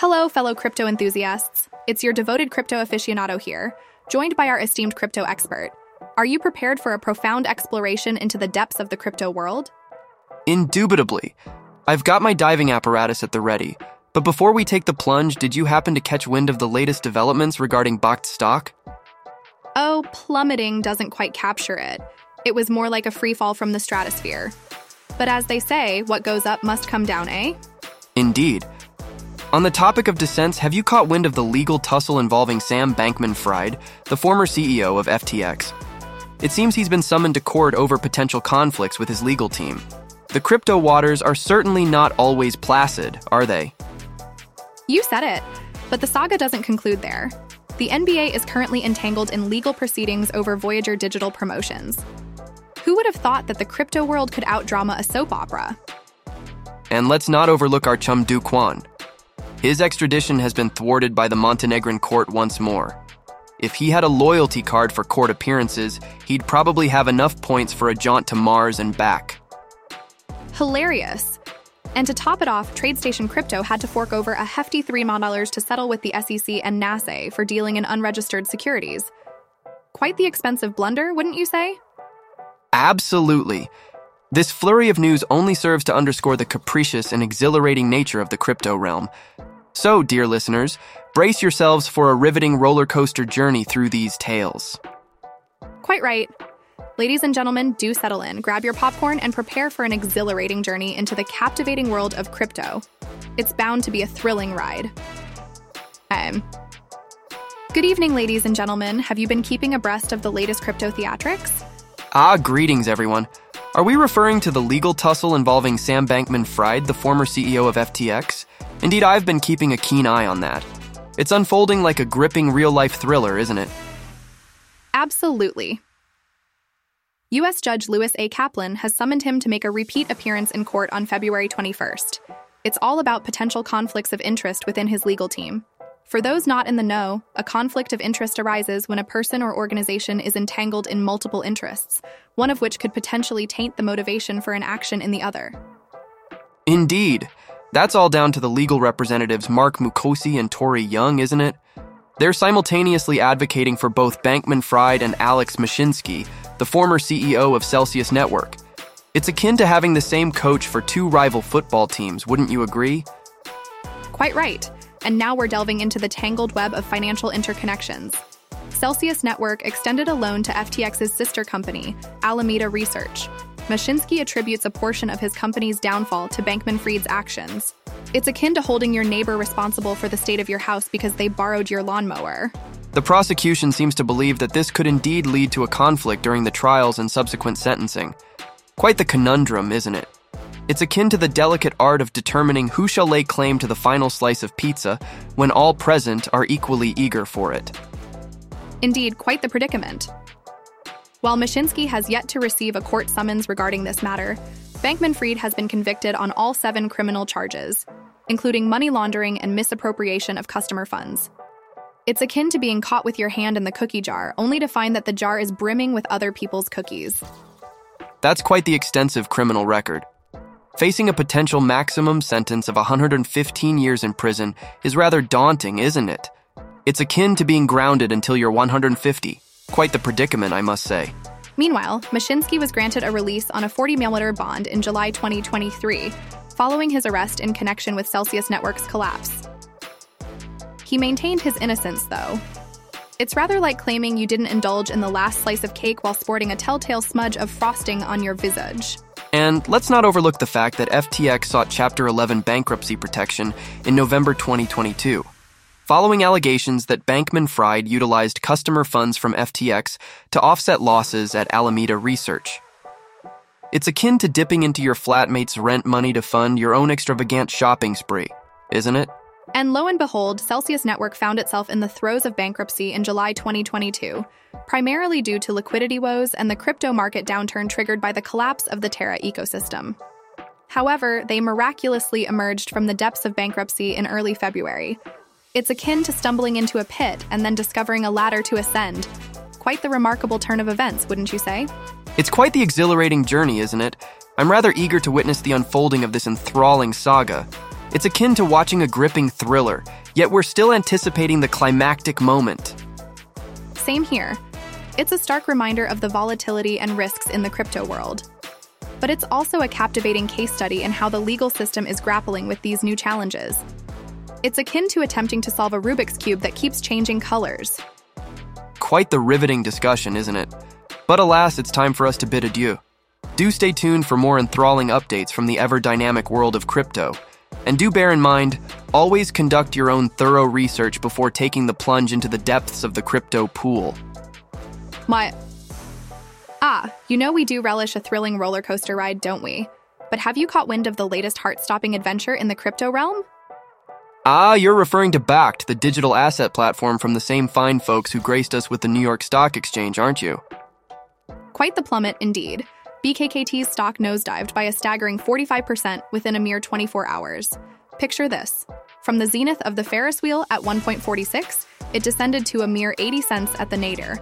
Hello, fellow crypto enthusiasts. It's your devoted crypto aficionado here, joined by our esteemed crypto expert. Are you prepared for a profound exploration into the depths of the crypto world? Indubitably. I've got my diving apparatus at the ready. But before we take the plunge, did you happen to catch wind of the latest developments regarding Bakkt stock? Oh, plummeting doesn't quite capture it. It was more like a free fall from the stratosphere. But as they say, what goes up must come down, eh? Indeed. On the topic of dissents, have you caught wind of the legal tussle involving Sam Bankman Fried, the former CEO of FTX? It seems he's been summoned to court over potential conflicts with his legal team. The crypto waters are certainly not always placid, are they? You said it. But the saga doesn't conclude there. The NBA is currently entangled in legal proceedings over Voyager Digital Promotions. Who would have thought that the crypto world could outdrama a soap opera? And let's not overlook our chum Do Kwon. His extradition has been thwarted by the Montenegrin court once more. If he had a loyalty card for court appearances, he'd probably have enough points for a jaunt to Mars and back. Hilarious. And to top it off, TradeStation Crypto had to fork over a hefty $3 million to settle with the SEC and NASAA for dealing in unregistered securities. Quite the expensive blunder, wouldn't you say? Absolutely. This flurry of news only serves to underscore the capricious and exhilarating nature of the crypto realm. So, dear listeners, brace yourselves for a riveting roller coaster journey through these tales. Quite right. Ladies and gentlemen, do settle in, grab your popcorn, and prepare for an exhilarating journey into the captivating world of crypto. It's bound to be a thrilling ride. Um, good evening, ladies and gentlemen. Have you been keeping abreast of the latest crypto theatrics? Ah, greetings, everyone. Are we referring to the legal tussle involving Sam Bankman Fried, the former CEO of FTX? Indeed, I've been keeping a keen eye on that. It's unfolding like a gripping real life thriller, isn't it? Absolutely. U.S. Judge Lewis A. Kaplan has summoned him to make a repeat appearance in court on February 21st. It's all about potential conflicts of interest within his legal team. For those not in the know, a conflict of interest arises when a person or organization is entangled in multiple interests, one of which could potentially taint the motivation for an action in the other. Indeed. That's all down to the legal representatives Mark Mukasey and Torrey Young, isn't it? They're simultaneously advocating for both Bankman Fried and Alex Mashinsky, the former CEO of Celsius Network. It's akin to having the same coach for two rival football teams, wouldn't you agree? Quite right. And now we're delving into the tangled web of financial interconnections. Celsius Network extended a loan to FTX's sister company, Alameda Research. Mashinsky attributes a portion of his company's downfall to Bankman Fried's actions. It's akin to holding your neighbor responsible for the state of your house because they borrowed your lawnmower. The prosecution seems to believe that this could indeed lead to a conflict during the trials and subsequent sentencing. Quite the conundrum, isn't it? It's akin to the delicate art of determining who shall lay claim to the final slice of pizza when all present are equally eager for it. Indeed, quite the predicament. While Mashinsky has yet to receive a court summons regarding this matter, Bankman Fried has been convicted on all seven criminal charges, including money laundering and misappropriation of customer funds. It's akin to being caught with your hand in the cookie jar, only to find that the jar is brimming with other people's cookies. That's quite the extensive criminal record. Facing a potential maximum sentence of 115 years in prison is rather daunting, isn't it? It's akin to being grounded until you're 150. Quite the predicament, I must say. Meanwhile, Mashinsky was granted a release on a 40 million bond in July 2023, following his arrest in connection with Celsius Network's collapse. He maintained his innocence, though. It's rather like claiming you didn't indulge in the last slice of cake while sporting a telltale smudge of frosting on your visage. And let's not overlook the fact that FTX sought Chapter 11 bankruptcy protection in November 2022, following allegations that Bankman Fried utilized customer funds from FTX to offset losses at Alameda Research. It's akin to dipping into your flatmate's rent money to fund your own extravagant shopping spree, isn't it? And lo and behold, Celsius Network found itself in the throes of bankruptcy in July 2022, primarily due to liquidity woes and the crypto market downturn triggered by the collapse of the Terra ecosystem. However, they miraculously emerged from the depths of bankruptcy in early February. It's akin to stumbling into a pit and then discovering a ladder to ascend. Quite the remarkable turn of events, wouldn't you say? It's quite the exhilarating journey, isn't it? I'm rather eager to witness the unfolding of this enthralling saga. It's akin to watching a gripping thriller, yet we're still anticipating the climactic moment. Same here. It's a stark reminder of the volatility and risks in the crypto world. But it's also a captivating case study in how the legal system is grappling with these new challenges. It's akin to attempting to solve a Rubik's Cube that keeps changing colors. Quite the riveting discussion, isn't it? But alas, it's time for us to bid adieu. Do stay tuned for more enthralling updates from the ever dynamic world of crypto. And do bear in mind, always conduct your own thorough research before taking the plunge into the depths of the crypto pool. My. Ah, you know we do relish a thrilling roller coaster ride, don't we? But have you caught wind of the latest heart stopping adventure in the crypto realm? Ah, you're referring to Bakkt, the digital asset platform from the same fine folks who graced us with the New York Stock Exchange, aren't you? Quite the plummet, indeed. BKKT's stock nosedived by a staggering 45% within a mere 24 hours. Picture this. From the zenith of the Ferris wheel at 1.46, it descended to a mere 80 cents at the nadir.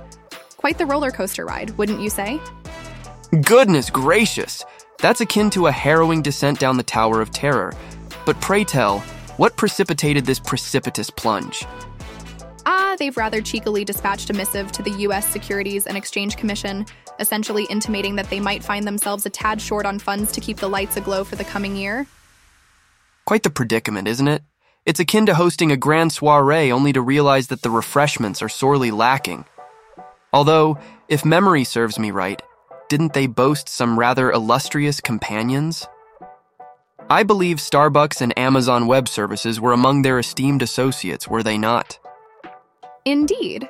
Quite the roller coaster ride, wouldn't you say? Goodness gracious! That's akin to a harrowing descent down the Tower of Terror. But pray tell, what precipitated this precipitous plunge? Ah, they've rather cheekily dispatched a missive to the U.S. Securities and Exchange Commission, essentially intimating that they might find themselves a tad short on funds to keep the lights aglow for the coming year. Quite the predicament, isn't it? It's akin to hosting a grand soiree only to realize that the refreshments are sorely lacking. Although, if memory serves me right, didn't they boast some rather illustrious companions? I believe Starbucks and Amazon Web Services were among their esteemed associates, were they not? Indeed.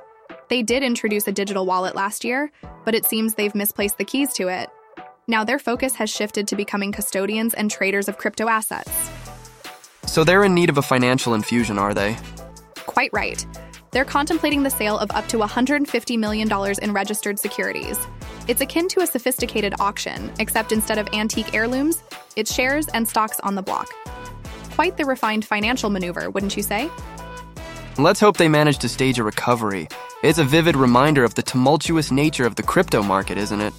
They did introduce a digital wallet last year, but it seems they've misplaced the keys to it. Now their focus has shifted to becoming custodians and traders of crypto assets. So they're in need of a financial infusion, are they? Quite right. They're contemplating the sale of up to $150 million in registered securities. It's akin to a sophisticated auction, except instead of antique heirlooms, it's shares and stocks on the block. Quite the refined financial maneuver, wouldn't you say? Let's hope they manage to stage a recovery. It's a vivid reminder of the tumultuous nature of the crypto market, isn't it?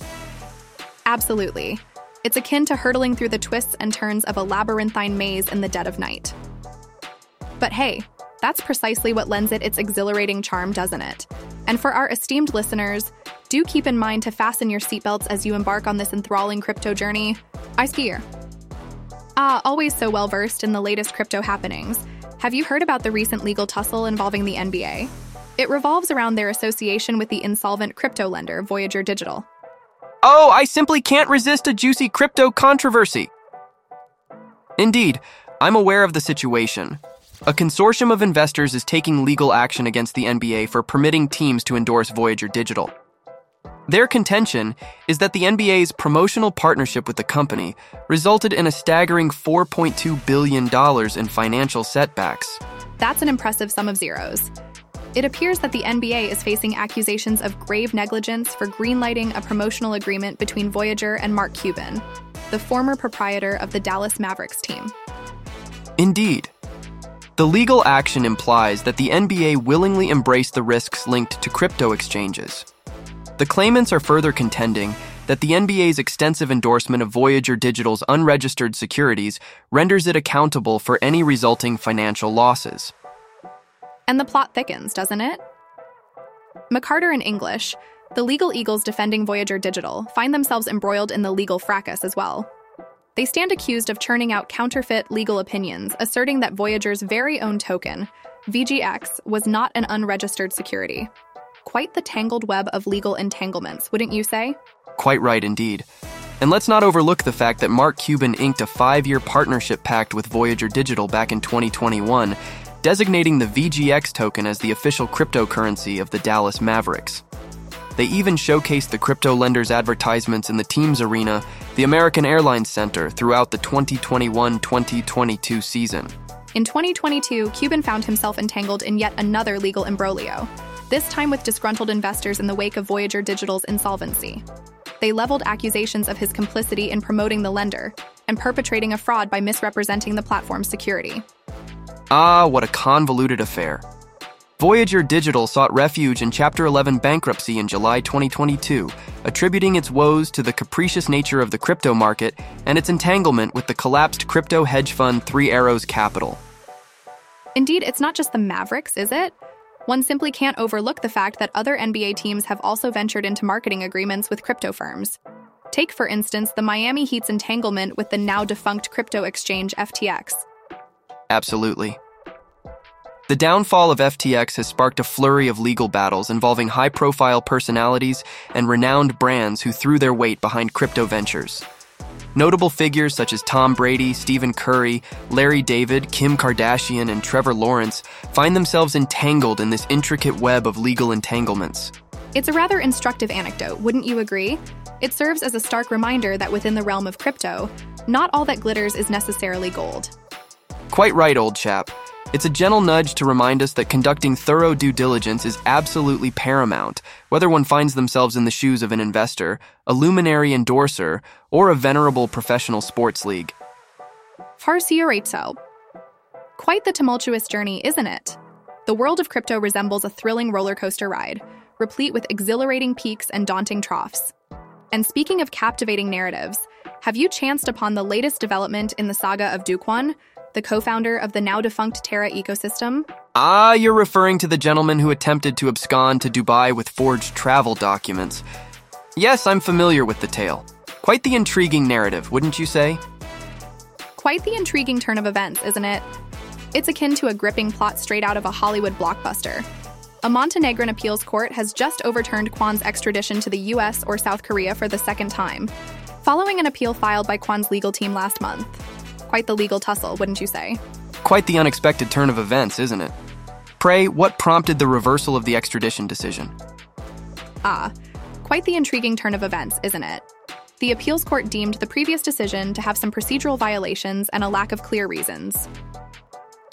Absolutely. It's akin to hurtling through the twists and turns of a labyrinthine maze in the dead of night. But hey, that's precisely what lends it its exhilarating charm, doesn't it? And for our esteemed listeners, do keep in mind to fasten your seatbelts as you embark on this enthralling crypto journey. I skier. Ah, always so well versed in the latest crypto happenings. Have you heard about the recent legal tussle involving the NBA? It revolves around their association with the insolvent crypto lender Voyager Digital. Oh, I simply can't resist a juicy crypto controversy. Indeed, I'm aware of the situation. A consortium of investors is taking legal action against the NBA for permitting teams to endorse Voyager Digital. Their contention is that the NBA's promotional partnership with the company resulted in a staggering $4.2 billion in financial setbacks. That's an impressive sum of zeros. It appears that the NBA is facing accusations of grave negligence for greenlighting a promotional agreement between Voyager and Mark Cuban, the former proprietor of the Dallas Mavericks team. Indeed. The legal action implies that the NBA willingly embraced the risks linked to crypto exchanges. The claimants are further contending that the NBA's extensive endorsement of Voyager Digital's unregistered securities renders it accountable for any resulting financial losses. And the plot thickens, doesn't it? McCarter and English, the legal eagles defending Voyager Digital, find themselves embroiled in the legal fracas as well. They stand accused of churning out counterfeit legal opinions, asserting that Voyager's very own token, VGX, was not an unregistered security quite the tangled web of legal entanglements, wouldn't you say? Quite right, indeed. And let's not overlook the fact that Mark Cuban inked a five year partnership pact with Voyager Digital back in 2021, designating the VGX token as the official cryptocurrency of the Dallas Mavericks. They even showcased the crypto lender's advertisements in the team's arena, the American Airlines Center, throughout the 2021 2022 season. In 2022, Cuban found himself entangled in yet another legal imbroglio this time with disgruntled investors in the wake of Voyager Digital's insolvency. They leveled accusations of his complicity in promoting the lender and perpetrating a fraud by misrepresenting the platform's security. Ah, what a convoluted affair. Voyager Digital sought refuge in Chapter 11 bankruptcy in July 2022, attributing its woes to the capricious nature of the crypto market and its entanglement with the collapsed crypto hedge fund Three Arrows Capital. Indeed, it's not just the Mavericks, is it? One simply can't overlook the fact that other NBA teams have also ventured into marketing agreements with crypto firms. Take, for instance, the Miami Heat's entanglement with the now defunct crypto exchange FTX. Absolutely. The downfall of FTX has sparked a flurry of legal battles involving high profile personalities and renowned brands who threw their weight behind crypto ventures. Notable figures such as Tom Brady, Stephen Curry, Larry David, Kim Kardashian, and Trevor Lawrence find themselves entangled in this intricate web of legal entanglements. It's a rather instructive anecdote, wouldn't you agree? It serves as a stark reminder that within the realm of crypto, not all that glitters is necessarily gold. Quite right, old chap. It's a gentle nudge to remind us that conducting thorough due diligence is absolutely paramount, whether one finds themselves in the shoes of an investor, a luminary endorser, or a venerable professional sports league. Farcio Quite the tumultuous journey, isn't it? The world of crypto resembles a thrilling roller coaster ride, replete with exhilarating peaks and daunting troughs. And speaking of captivating narratives, have you chanced upon the latest development in the saga of Kwon, the co founder of the now defunct Terra ecosystem. Ah, you're referring to the gentleman who attempted to abscond to Dubai with forged travel documents. Yes, I'm familiar with the tale. Quite the intriguing narrative, wouldn't you say? Quite the intriguing turn of events, isn't it? It's akin to a gripping plot straight out of a Hollywood blockbuster. A Montenegrin appeals court has just overturned Kwon's extradition to the US or South Korea for the second time, following an appeal filed by Kwon's legal team last month. Quite the legal tussle, wouldn't you say? Quite the unexpected turn of events, isn't it? Pray, what prompted the reversal of the extradition decision? Ah, quite the intriguing turn of events, isn't it? The appeals court deemed the previous decision to have some procedural violations and a lack of clear reasons.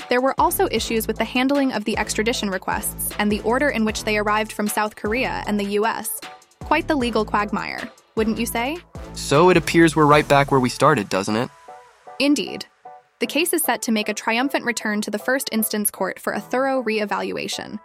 There were also issues with the handling of the extradition requests and the order in which they arrived from South Korea and the US. Quite the legal quagmire, wouldn't you say? So it appears we're right back where we started, doesn't it? Indeed. The case is set to make a triumphant return to the first instance court for a thorough re-evaluation.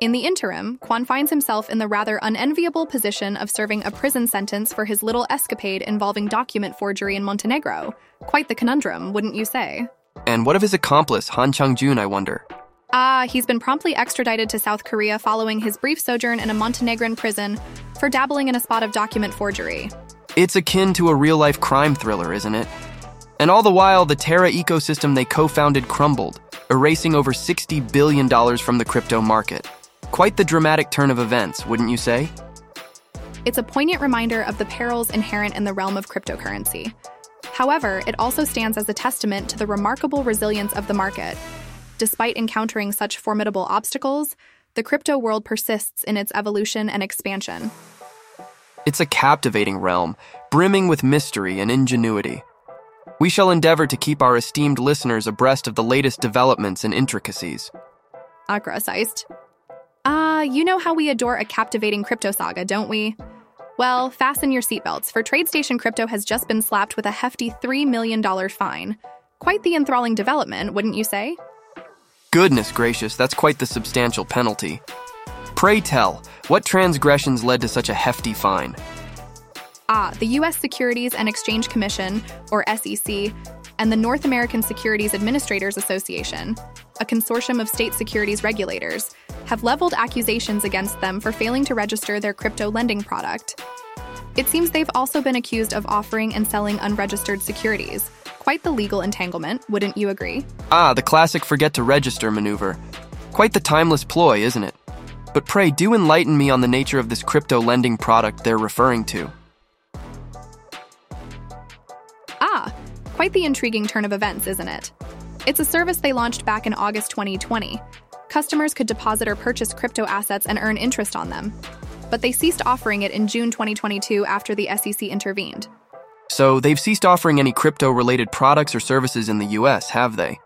In the interim, Kwon finds himself in the rather unenviable position of serving a prison sentence for his little escapade involving document forgery in Montenegro. Quite the conundrum, wouldn't you say? And what of his accomplice, Han Chang-jun, I wonder? Ah, he's been promptly extradited to South Korea following his brief sojourn in a Montenegrin prison for dabbling in a spot of document forgery. It's akin to a real life crime thriller, isn't it? And all the while, the Terra ecosystem they co founded crumbled, erasing over $60 billion from the crypto market. Quite the dramatic turn of events, wouldn't you say? It's a poignant reminder of the perils inherent in the realm of cryptocurrency. However, it also stands as a testament to the remarkable resilience of the market. Despite encountering such formidable obstacles, the crypto world persists in its evolution and expansion. It's a captivating realm, brimming with mystery and ingenuity. We shall endeavor to keep our esteemed listeners abreast of the latest developments and intricacies. Agraseist. Ah, uh, you know how we adore a captivating crypto saga, don't we? Well, fasten your seatbelts, for TradeStation Crypto has just been slapped with a hefty $3 million fine. Quite the enthralling development, wouldn't you say? Goodness gracious, that's quite the substantial penalty. Pray tell, what transgressions led to such a hefty fine? Ah, the U.S. Securities and Exchange Commission, or SEC, and the North American Securities Administrators Association, a consortium of state securities regulators, have leveled accusations against them for failing to register their crypto lending product. It seems they've also been accused of offering and selling unregistered securities. Quite the legal entanglement, wouldn't you agree? Ah, the classic forget to register maneuver. Quite the timeless ploy, isn't it? But pray do enlighten me on the nature of this crypto lending product they're referring to. Quite the intriguing turn of events, isn't it? It's a service they launched back in August 2020. Customers could deposit or purchase crypto assets and earn interest on them. But they ceased offering it in June 2022 after the SEC intervened. So they've ceased offering any crypto related products or services in the US, have they?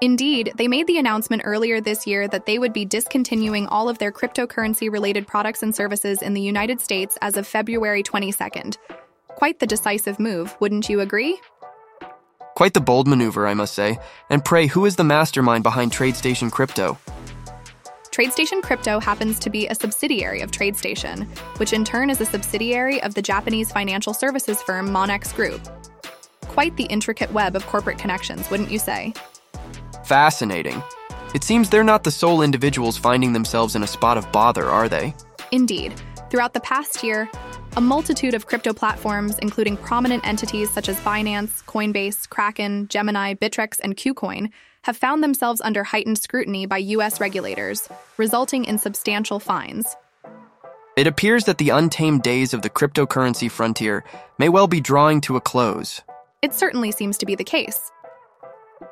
Indeed, they made the announcement earlier this year that they would be discontinuing all of their cryptocurrency related products and services in the United States as of February 22nd. Quite the decisive move, wouldn't you agree? Quite the bold maneuver, I must say. And pray, who is the mastermind behind TradeStation Crypto? TradeStation Crypto happens to be a subsidiary of TradeStation, which in turn is a subsidiary of the Japanese financial services firm Monex Group. Quite the intricate web of corporate connections, wouldn't you say? Fascinating. It seems they're not the sole individuals finding themselves in a spot of bother, are they? Indeed. Throughout the past year, a multitude of crypto platforms, including prominent entities such as Binance, Coinbase, Kraken, Gemini, Bittrex, and KuCoin, have found themselves under heightened scrutiny by U.S. regulators, resulting in substantial fines. It appears that the untamed days of the cryptocurrency frontier may well be drawing to a close. It certainly seems to be the case.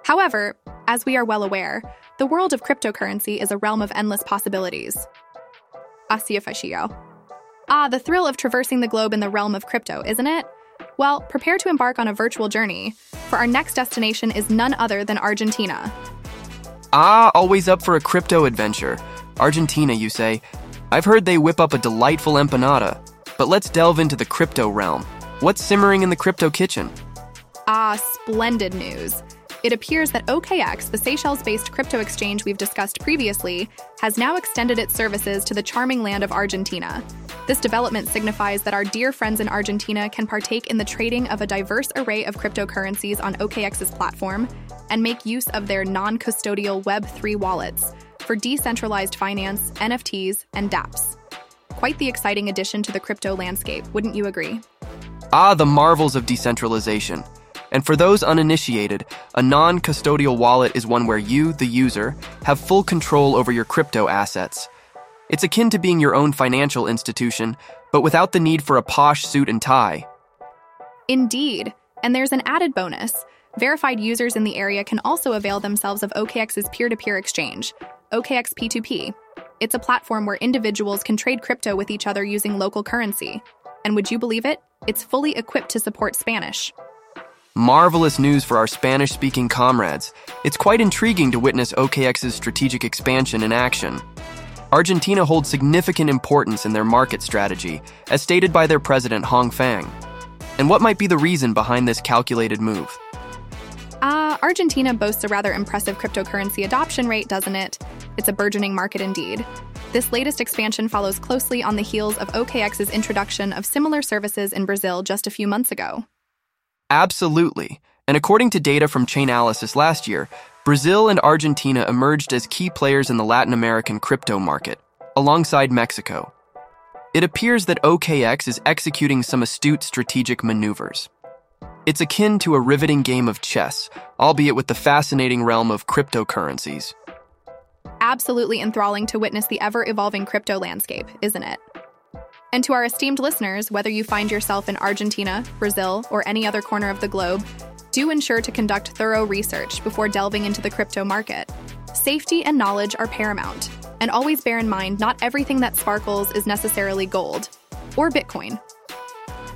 However, as we are well aware, the world of cryptocurrency is a realm of endless possibilities. Así officio. Ah, the thrill of traversing the globe in the realm of crypto, isn't it? Well, prepare to embark on a virtual journey, for our next destination is none other than Argentina. Ah, always up for a crypto adventure. Argentina, you say? I've heard they whip up a delightful empanada. But let's delve into the crypto realm. What's simmering in the crypto kitchen? Ah, splendid news. It appears that OKX, the Seychelles based crypto exchange we've discussed previously, has now extended its services to the charming land of Argentina. This development signifies that our dear friends in Argentina can partake in the trading of a diverse array of cryptocurrencies on OKX's platform and make use of their non custodial Web3 wallets for decentralized finance, NFTs, and dApps. Quite the exciting addition to the crypto landscape, wouldn't you agree? Ah, the marvels of decentralization. And for those uninitiated, a non custodial wallet is one where you, the user, have full control over your crypto assets. It's akin to being your own financial institution, but without the need for a posh suit and tie. Indeed. And there's an added bonus. Verified users in the area can also avail themselves of OKX's peer to peer exchange, OKX P2P. It's a platform where individuals can trade crypto with each other using local currency. And would you believe it? It's fully equipped to support Spanish. Marvelous news for our Spanish speaking comrades. It's quite intriguing to witness OKX's strategic expansion in action. Argentina holds significant importance in their market strategy, as stated by their president Hong Fang. And what might be the reason behind this calculated move? Uh, Argentina boasts a rather impressive cryptocurrency adoption rate, doesn't it? It's a burgeoning market indeed. This latest expansion follows closely on the heels of OKX's introduction of similar services in Brazil just a few months ago. Absolutely. And according to data from Chainalysis last year, Brazil and Argentina emerged as key players in the Latin American crypto market, alongside Mexico. It appears that OKX is executing some astute strategic maneuvers. It's akin to a riveting game of chess, albeit with the fascinating realm of cryptocurrencies. Absolutely enthralling to witness the ever evolving crypto landscape, isn't it? And to our esteemed listeners, whether you find yourself in Argentina, Brazil, or any other corner of the globe, do ensure to conduct thorough research before delving into the crypto market. Safety and knowledge are paramount. And always bear in mind not everything that sparkles is necessarily gold or Bitcoin.